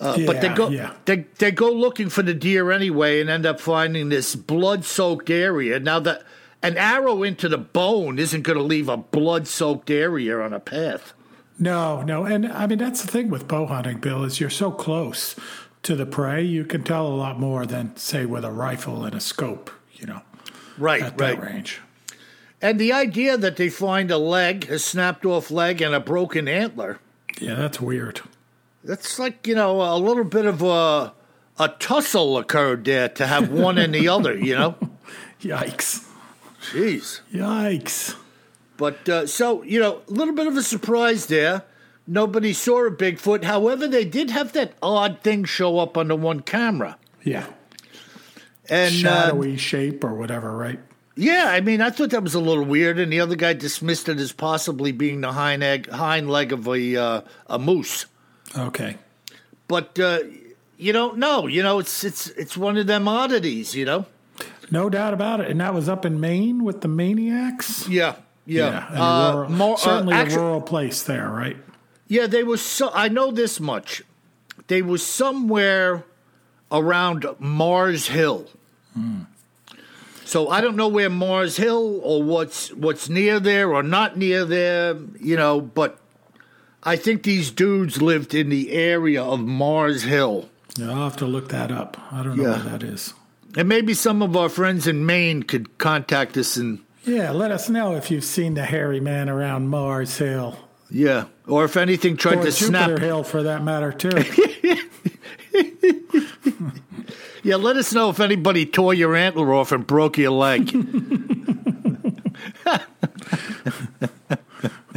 Uh, but they go yeah. they they go looking for the deer anyway and end up finding this blood soaked area. Now that an arrow into the bone isn't going to leave a blood soaked area on a path. no, no, and I mean that's the thing with bow hunting, Bill, is you're so close to the prey, you can tell a lot more than say with a rifle and a scope. You know, Right, at that range. And the idea that they find a leg, a snapped off leg, and a broken antler. Yeah, that's weird. That's like you know a little bit of a a tussle occurred there to have one and the other. You know, Yikes! jeez. Yikes! But uh, so you know, a little bit of a surprise there. Nobody saw a Bigfoot. However, they did have that odd thing show up on the one camera. Yeah, And uh, shadowy shape or whatever, right? Yeah, I mean, I thought that was a little weird, and the other guy dismissed it as possibly being the hind egg, hind leg of a uh, a moose. Okay. But uh, you don't know. You know, it's it's it's one of them oddities. You know. No doubt about it. And that was up in Maine with the Maineiacs. Yeah, yeah. a Uh, rural- more- uh, certainly actu- a rural place there, right? Yeah, they was. So, I know this much. They was somewhere around Mars Hill. So I don't know where Mars Hill or what's what's near there or not near there. You know, but I think these dudes lived in the area of Mars Hill. Yeah, I'll have to look that up. I don't know Yeah. where that is. And maybe some of our friends in Maine could contact us and Yeah, let us know if you've seen the hairy man around Mars Hill. yeah, or if anything tried Or to Jupiter snap. Hill, for that matter, too. Yeah, let us know if anybody tore your antler off and broke your leg.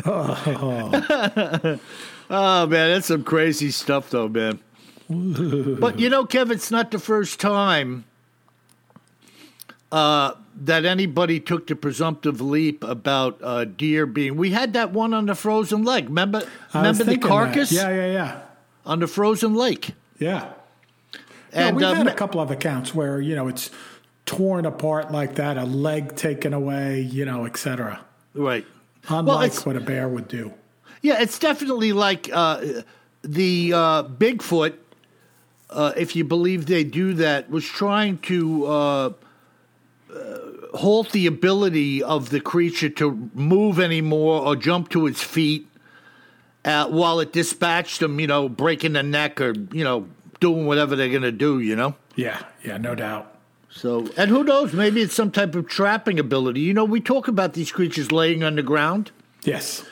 oh man, that's some crazy stuff, though, man. but you know, Kev, it's not the first time uh, that anybody took the presumptive leap about uh, deer being. We had that one on the frozen lake. Remember? I Remember the thinking that. carcass Yeah, yeah, yeah. on the frozen lake? Yeah. And no, we've uh, had a couple of accounts where, you know, it's torn apart like that, a leg taken away, you know, etc. right. Unlike it's- what a bear would do. Yeah, it's definitely like uh, the uh, Bigfoot, uh, if you believe they do that, was trying to uh, uh, halt the ability of the creature to move anymore or jump to its feet uh, while it dispatched them, you know, breaking the neck or, you know, doing whatever they're going to do, you know? Yeah, yeah, no doubt. So, and who knows? Maybe it's some type of trapping ability. You know, we talk about these creatures laying underground. Yes.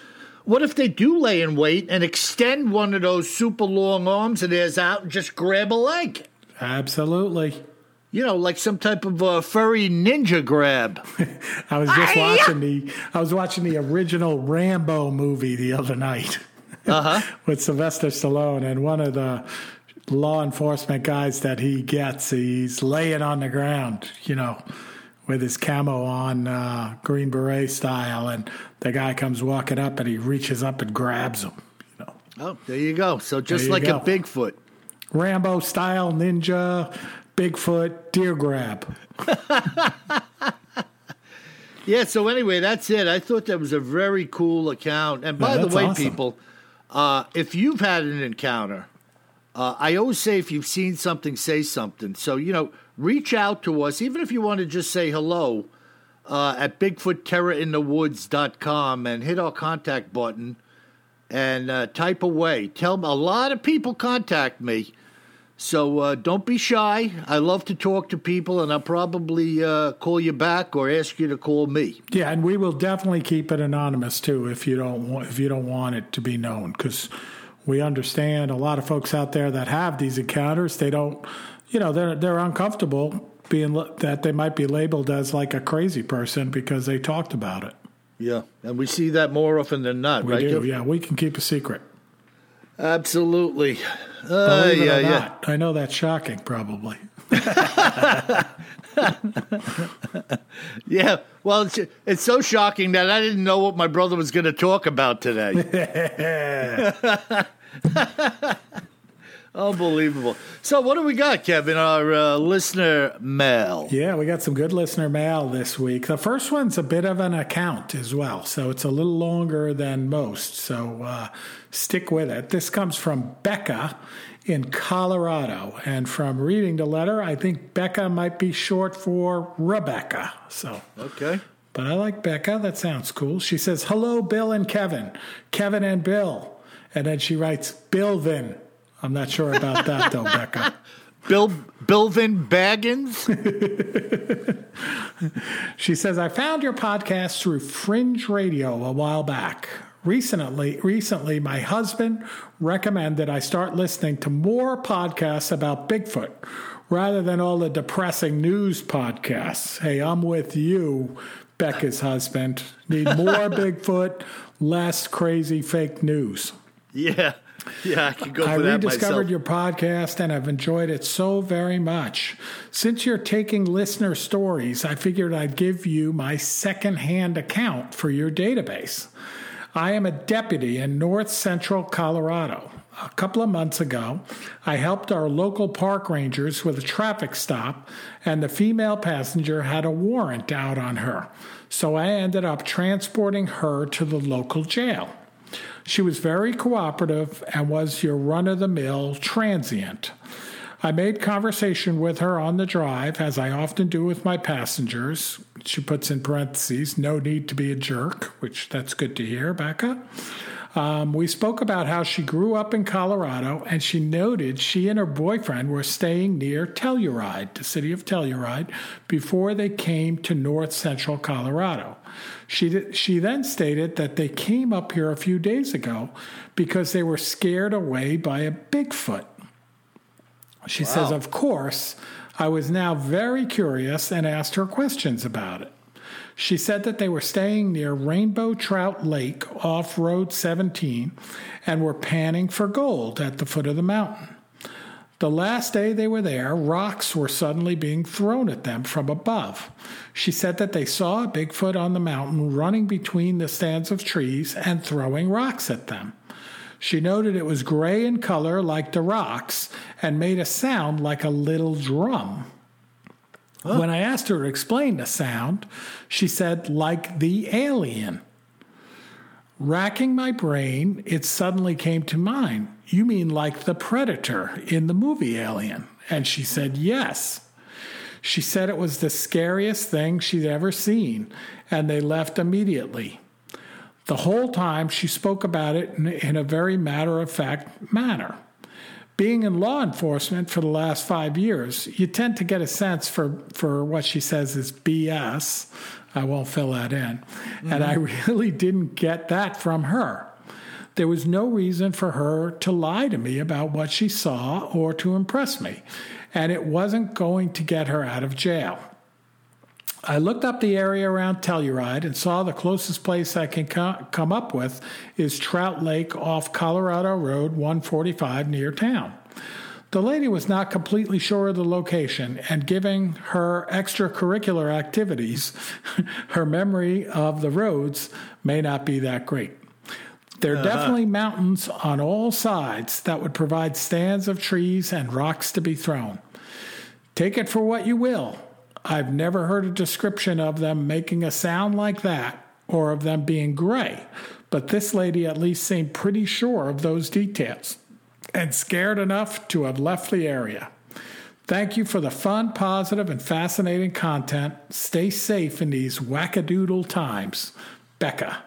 What if they do lay in wait and extend one of those super long arms of theirs out and just grab a leg? Absolutely. You know, like some type of uh, furry ninja grab. I was just Hi-ya! watching the I was watching the original Rambo movie the other night Uh huh. with Sylvester Stallone and one of the law enforcement guys that he gets, he's laying on the ground, you know, with his camo on, uh, Green Beret style, and the guy comes walking up and he reaches up and grabs him. You know, Oh, there you go. So just like go. a Bigfoot. Rambo style ninja, Bigfoot deer grab. Yeah, so anyway, that's it. I thought that was a very cool account. And by Yeah, the way, awesome. people, uh, if you've had an encounter, uh, I always say if you've seen something, say something. So, you know, reach out to us, even if you want to just say hello uh, at BigfootTerrorInTheWoods.com and hit our contact button and uh, type away. Tell a lot of people contact me. So uh, don't be shy. I love to talk to people, and I'll probably uh, call you back or ask you to call me. Yeah, and we will definitely keep it anonymous too if you don't want if you don't want it to be known because we understand a lot of folks out there that have these encounters they don't you know they're they're uncomfortable being that they might be labeled as like a crazy person because they talked about it. Yeah, and we see that more often than not, We right? do, yeah. We can keep a secret. Absolutely. Uh, Believe it yeah, or yeah. not, I know that's shocking, probably. Yeah. Well, it's, it's so shocking that I didn't know what my brother was going to talk about today. Unbelievable. So, what do we got, Kevin? Our uh, listener mail. Yeah, we got some good listener mail this week. The first one's a bit of an account as well, so it's a little longer than most. So uh, stick with it. This comes from Becca in Colorado. And from reading the letter, I think Becca might be short for Rebecca. So. Okay. But I like Becca. That sounds cool. She says, Hello, Bill and Kevin. Kevin and Bill. And then she writes, Billvin. I'm not sure about that, though, Becca. Bill Bilvin Baggins. She says, I found your podcast through Fringe Radio a while back. Recently, recently, my husband recommended I start listening to more podcasts about Bigfoot rather than all the depressing news podcasts. Hey, I'm with you, Becca's husband. Need more Bigfoot, less crazy fake news. Yeah. Yeah, I could go for I rediscovered myself. your podcast and I've enjoyed it so very much. Since you're taking listener stories, I figured I'd give you my secondhand account for your database. I am a deputy in north central Colorado. A couple of months ago, I helped our local park rangers with a traffic stop, and the female passenger had a warrant out on her. So I ended up transporting her to the local jail. She was very cooperative and was your run of the mill transient. I made conversation with her on the drive, as I often do with my passengers. She puts in parentheses, no need to be a jerk, which that's good to hear, Becca. Um, we spoke about how she grew up in Colorado and she noted she and her boyfriend were staying near Telluride, the city of Telluride, before they came to north central Colorado. She, she then stated that they came up here a few days ago because they were scared away by a Bigfoot. She wow. says, Of course, I was now very curious and asked her questions about it. She said that they were staying near Rainbow Trout Lake off Road 17 and were panning for gold at the foot of the mountain. The last day they were there, rocks were suddenly being thrown at them from above. She said that they saw a Bigfoot on the mountain running between the stands of trees and throwing rocks at them. She noted it was gray in color like the rocks and made a sound like a little drum. Huh? When I asked her to explain the sound, she said, like the alien. Racking my brain, it suddenly came to mind. You mean like the predator in the movie Alien? And she said, Yes. She said it was the scariest thing she'd ever seen, and they left immediately. The whole time she spoke about it in, a very matter of fact manner. Being in law enforcement for the last five years, you tend to get a sense for, for what she says is BS. I won't fill that in. Mm-hmm. And I mm-hmm. really didn't get that from her. There was no reason for her to lie to me about what she saw or to impress me, and it wasn't going to get her out of jail. I looked up the area around Telluride and saw the closest place I can co- come up with is Trout Lake off Colorado Road 145 near town. The lady was not completely sure of the location, and giving her extracurricular activities, her memory of the roads may not be that great. There are uh-huh. definitely mountains on all sides that would provide stands of trees and rocks to be thrown. Take it for what you will. I've never heard a description of them making a sound like that or of them being gray, but this lady at least seemed pretty sure of those details and scared enough to have left the area. Thank you for the fun, positive, and fascinating content. Stay safe in these wackadoodle times. Becca.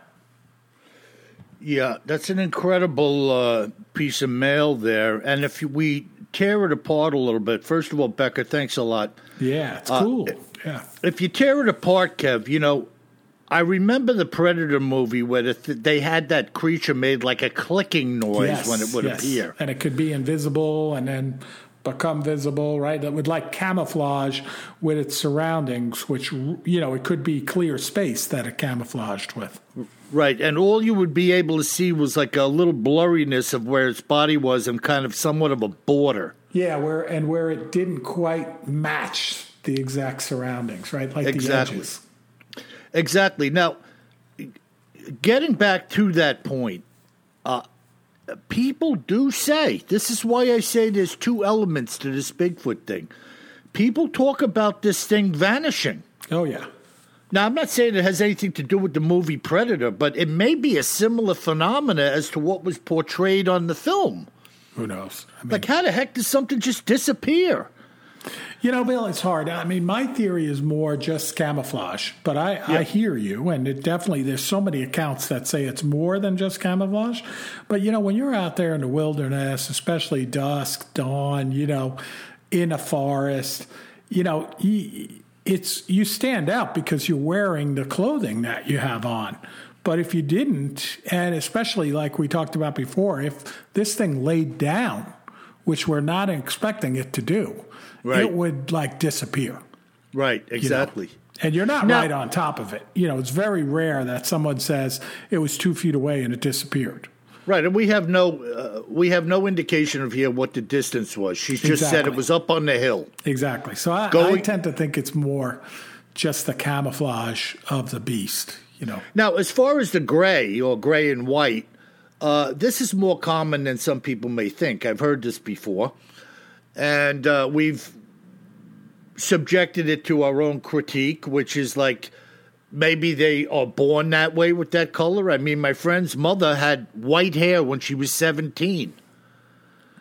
Yeah, that's an incredible uh, piece of mail there. And if we tear it apart a little bit, first of all, Becca, thanks a lot yeah, it's uh, cool. Yeah. If you tear it apart, Kev, you know, I remember the Predator movie where the th- they had that creature made like a clicking noise yes, when it would yes. appear, and it could be invisible and then become visible, right? That would like camouflage with its surroundings, which you know it could be clear space that it camouflaged with. Right, and all you would be able to see was like a little blurriness of where its body was and kind of somewhat of a border. Yeah, where and where it didn't quite match the exact surroundings, right? Like exactly. the edges. Exactly. Now, getting back to that point, uh, people do say this is why I say there's two elements to this Bigfoot thing. People talk about this thing vanishing. Oh yeah. Now, I'm not saying it has anything to do with the movie Predator, but it may be a similar phenomena as to what was portrayed on the film. Who knows? I mean, like, how the heck does something just disappear? You know, Bill, it's hard. I mean, my theory is more just camouflage, but I, yep. I hear you, and it definitely there's so many accounts that say it's more than just camouflage. But you know, when you're out there in the wilderness, especially dusk, dawn, you know, in a forest, you know, it's you stand out because you're wearing the clothing that you have on. But if you didn't, and especially like we talked about before, if this thing laid down, which we're not expecting it to do, right. it would like disappear. Right, exactly. You know? And you're not now, right on top of it. You know, it's very rare that someone says it was two feet away and it disappeared. Right, and we have no uh, we have no indication of here what the distance was. She just exactly. said it was up on the hill. Exactly. So I, Going, I tend to think it's more just the camouflage of the beast you know. Now, as far as the gray or gray and white, uh, this is more common than some people may think. I've heard this before, and uh, we've subjected it to our own critique, which is like maybe they are born that way with that color. I mean, my friend's mother had white hair when she was seventeen.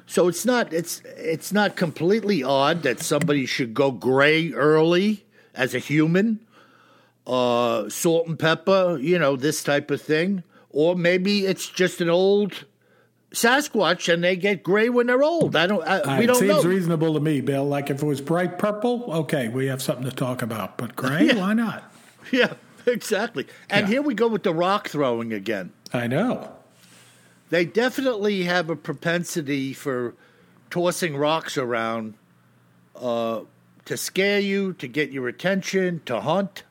So it's not it's it's not completely odd that somebody should go gray early as a human uh, salt and pepper, you know, this type of thing. Or maybe it's just an old Sasquatch and they get gray when they're old. I don't. I, we it don't seems know. reasonable to me, Bill. Like if it was bright purple, okay, we have something to talk about. But gray, Yeah. why not? Yeah, exactly. And Yeah. here we go with the rock throwing again. I know. They definitely have a propensity for tossing rocks around uh, to scare you, to get your attention, to hunt.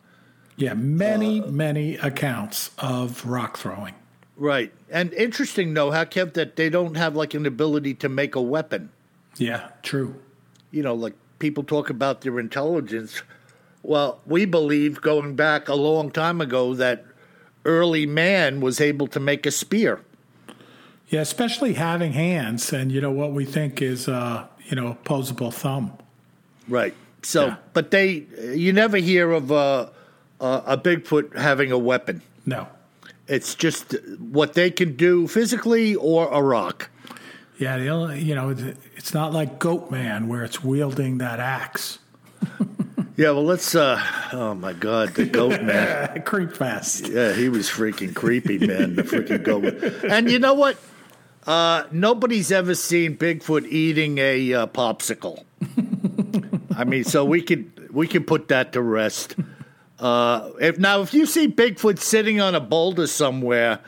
Yeah, many, many accounts of rock throwing. Right. And interesting, though, how Kev that they don't have like an ability to make a weapon. Yeah, true. You know, like people talk about their intelligence. Well, we believe going back a long time ago that early man was able to make a spear. Yeah, especially having hands and you know what we think is uh, you know, opposable thumb. Right. So, Yeah. but they, you never hear of a, a, a Bigfoot having a weapon. No. It's just what they can do physically or a rock. Yeah, the only, you know, it's not like Goat Man where it's wielding that axe. Yeah, well, let's. uh Oh my God, the goat man. Creep fest. Yeah, he was freaking creepy, man. The freaking goat. And you know what? Uh Nobody's ever seen Bigfoot eating a uh, popsicle. I mean, so we could we can put that to rest. Uh, if now, if you see Bigfoot sitting on a boulder somewhere,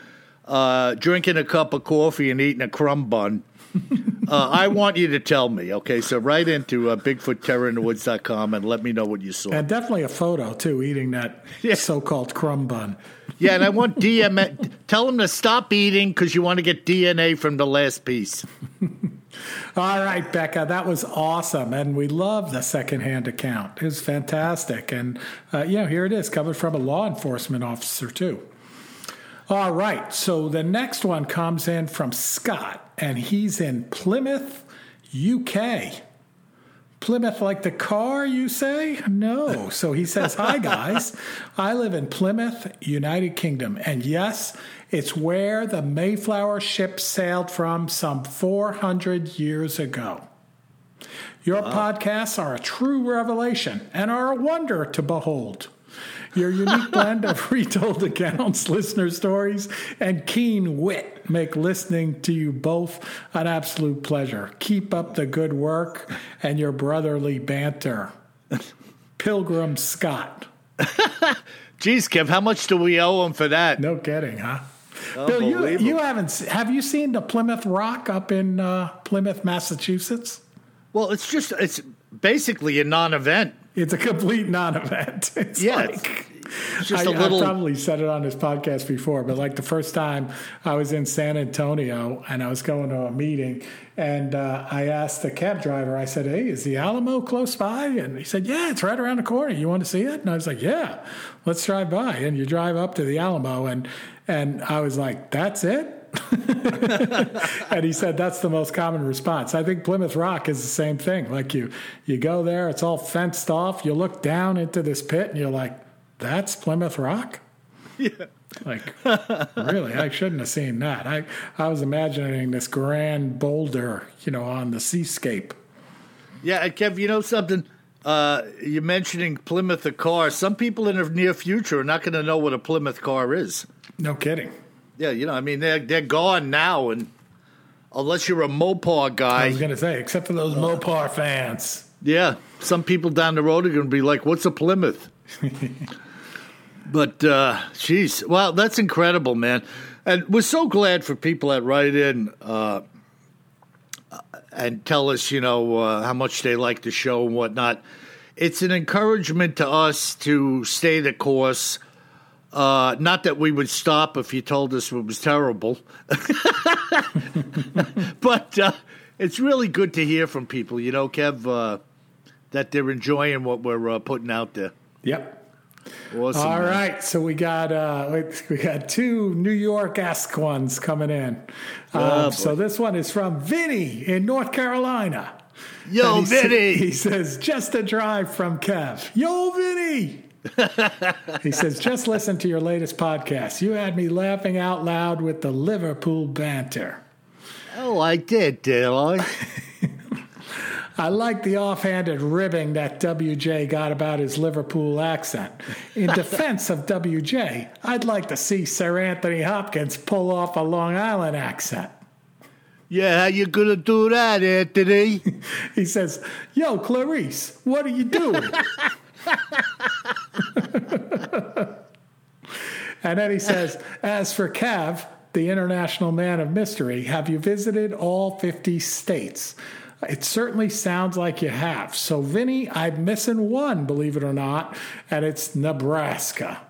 uh, drinking a cup of coffee and eating a crumb bun, uh, I want you to tell me. Okay, so write into uh, BigfootTerrorInTheWoods.com and let me know what you saw. And definitely a photo too, eating that Yeah. so-called crumb bun. Yeah, and I want DNA. Tell him to stop eating because you want to get DNA from the last piece. All right, Becca, that was awesome, and we love the secondhand account. It was fantastic, and uh, yeah, here it is, coming from a law enforcement officer too. All right, so the next one comes in from Scott, and he's in Plymouth, UK. Plymouth, like the car, you say? No. So he says, Hi, guys. I live in Plymouth, United Kingdom. And yes, it's where the Mayflower ship sailed from some 400 years ago. Your podcasts are a true revelation and are a wonder to behold. Your unique blend of retold accounts, listener stories, and keen wit make listening to you both an absolute pleasure. Keep up the good work and your brotherly banter. Pilgrim Scott. Geez, Kev, how much do we owe him for that? No kidding, huh? Bill, you, you haven't have you seen the Plymouth Rock up in uh, Plymouth, Massachusetts? Well, it's just it's basically a non-event. It's a complete non-event. It's Yeah, like just I a little. I probably said it on this podcast before, but like the first time I was in San Antonio and I was going to a meeting, and uh, I asked the cab driver, I said, "Hey, is the Alamo close by?" And he said, "Yeah, it's right around the corner. You want to see it?" And I was like, "Yeah, let's drive by." And you drive up to the Alamo, and and I was like, "That's it." and he said that's the most common response. I think Plymouth Rock is the same thing. Like you, you go there, it's all fenced off. You look down into this pit, and you're like, "That's Plymouth Rock." Yeah. Like, really, I shouldn't have seen that. I I was imagining this grand boulder, you know, on the seascape. Yeah, and Kev, you know something? Uh, you're mentioning Plymouth a car. Some people in the near future are not going to know what a Plymouth car is. No kidding. Yeah, you know, I mean, they're they're gone now, and unless you're a Mopar guy. I was gonna say, except for those Mopar fans. yeah, some people down the road are going to be like, "What's a Plymouth?" but, uh, geez, well, that's incredible, man, and we're so glad for people that write in uh, and tell us, you know, uh, how much they like the show and whatnot. It's an encouragement to us to stay the course. Uh, not that we would stop if you told us it was terrible, but uh, it's really good to hear from people. You know, Kev, uh, that they're enjoying what we're uh, putting out there. Yep. Awesome. All man. right, so we got uh, we got two New York esque ones coming in. Oh, Um, so this one is from Vinny in North Carolina. Yo, he sa- he says, just a drive from Kev. Yo, Vinny. he says, just listen to your latest podcast. You had me laughing out loud with the Liverpool banter. Oh, I did, did I? I like the offhanded ribbing that WJ got about his Liverpool accent. In defense of WJ, I'd like to see Sir Anthony Hopkins pull off a Long Island accent. Yeah, how you gonna do that, Anthony? He says, Yo, Clarice, what are you doing? and then he says, As for Kev, the international man of mystery, have you visited all 50 states? It certainly sounds like you have. So, Vinny, I'm missing one, believe it or not, and it's Nebraska.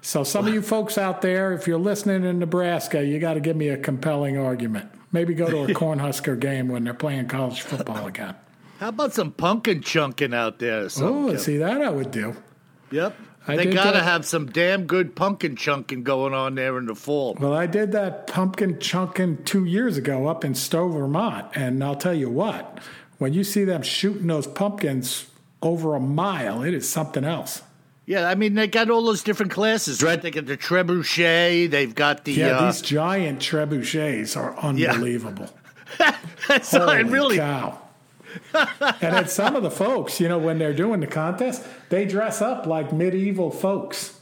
So, some of you folks out there, if you're listening in Nebraska, you got to give me a compelling argument. Maybe go to a Cornhusker game when they're playing college football again. How about some pumpkin chunking out there? Oh, see that I would do. Yep. I they gotta have some damn good pumpkin chunking going on there in the fall. Well, I did that pumpkin chunking two years ago up in Stowe, Vermont, and I'll tell you what, when you see them shooting those pumpkins over a mile, it is something else. Yeah, I mean they got all those different classes, right? They got the trebuchet, they've got the Yeah, uh, these giant trebuchets are unbelievable. that's not Holy really cow. and then some of the folks, you know, when they're doing the contest, they dress up like medieval folks.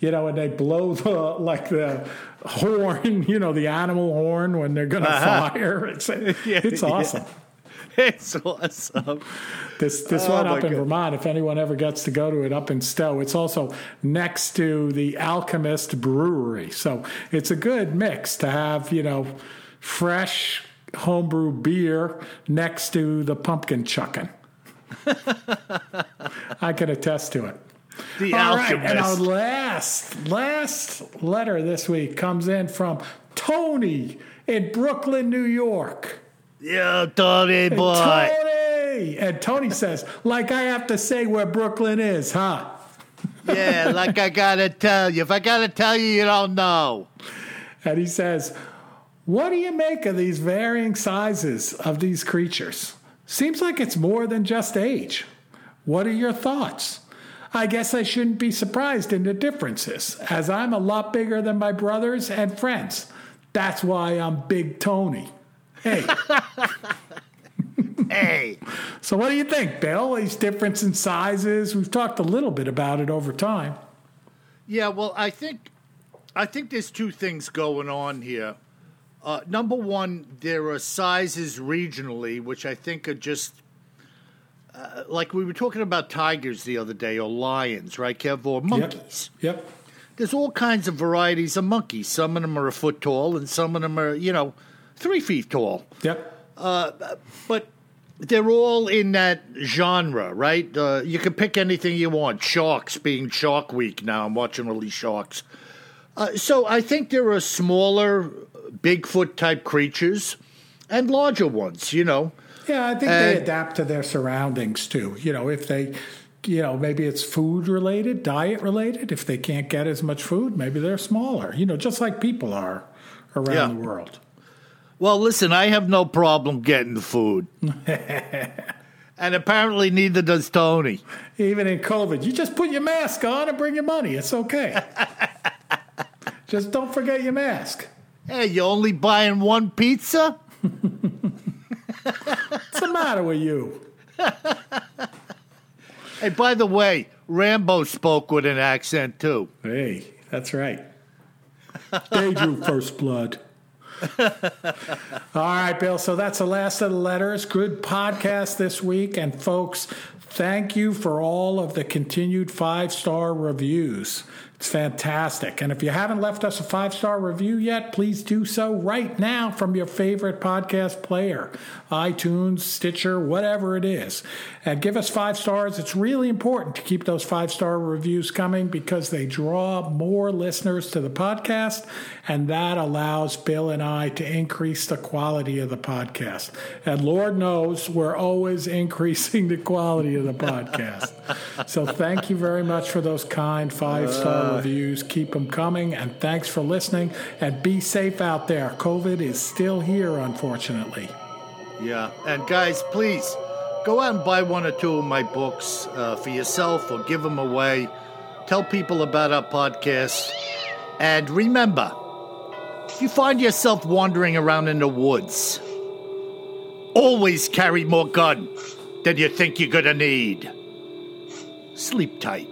You know, and they blow the like the horn, you know, the animal horn when they're going to Uh-huh. fire. It's Yeah, it's yeah. awesome. it's awesome. This this Oh, one up in God. Vermont, if anyone ever gets to go to it up in Stowe, it's also next to the Alchemist Brewery. So it's a good mix to have, you know, fresh homebrew beer next to the pumpkin chucking. I can attest to it. The All right, alchemist. and our last last letter this week comes in from Tony in Brooklyn, New York. yeah, Tony boy. Tony! And Tony says, like I have to say where Brooklyn is, huh? yeah, like I gotta tell you. If I gotta tell you, you don't know. And he says, What do you make of these varying sizes of these creatures? Seems like it's more than just age. What are your thoughts? I guess I shouldn't be surprised in the differences, as I'm a lot bigger than my brothers and friends. That's why I'm Big Tony. Hey, Hey. so what do you think, Bill? These difference in sizes? We've talked a little bit about it over time. Yeah, well, I think I think there's two things going on here. Uh, number one, there are sizes regionally, which I think are just uh, like we were talking about tigers the other day, or lions, right, Kev, or monkeys. Yep. There's all kinds of varieties of monkeys. Some of them are a foot tall, and some of them are, you know, three feet tall. Yep. But they're all in that genre, right? Uh, you can pick anything you want. Sharks being Shark Week now. I'm watching all these sharks. Uh, so I think there are smaller, Bigfoot type creatures and larger ones, you know. Yeah, I think they adapt to their surroundings too. You know, if they, you know, maybe it's food related, diet related. If they can't get as much food, maybe they're smaller. You know, just like people are around Yeah. the world. Well, listen, I have no problem getting food. and apparently neither does Tony. Even in COVID, you just put your mask on and bring your money. It's okay. just don't forget your mask. Hey, you only buying one pizza? What's the matter with you? Hey, by the way, Rambo spoke with an accent too. Hey, that's right. They drew first blood. All right, Bill. So that's the last of the letters. Good podcast this week. And folks, thank you for all of the continued five star reviews. It's fantastic. And if you haven't left us a five star review yet, please do so right now from your favorite podcast player iTunes, Stitcher, whatever it is. And give us five stars. It's really important to keep those five star reviews coming because they draw more listeners to the podcast. And that allows Bill and I to increase the quality of the podcast. And Lord knows we're always increasing the quality of the podcast. So thank you very much for those kind five star reviews. Keep them coming. And thanks for listening. And be safe out there. COVID is still here, unfortunately. Yeah, and guys, please go out and buy one or two of my books uh, for yourself or give them away. Tell people about our podcast. And remember, if you find yourself wandering around in the woods, always carry more gun. than you think you're gonna need. Sleep tight.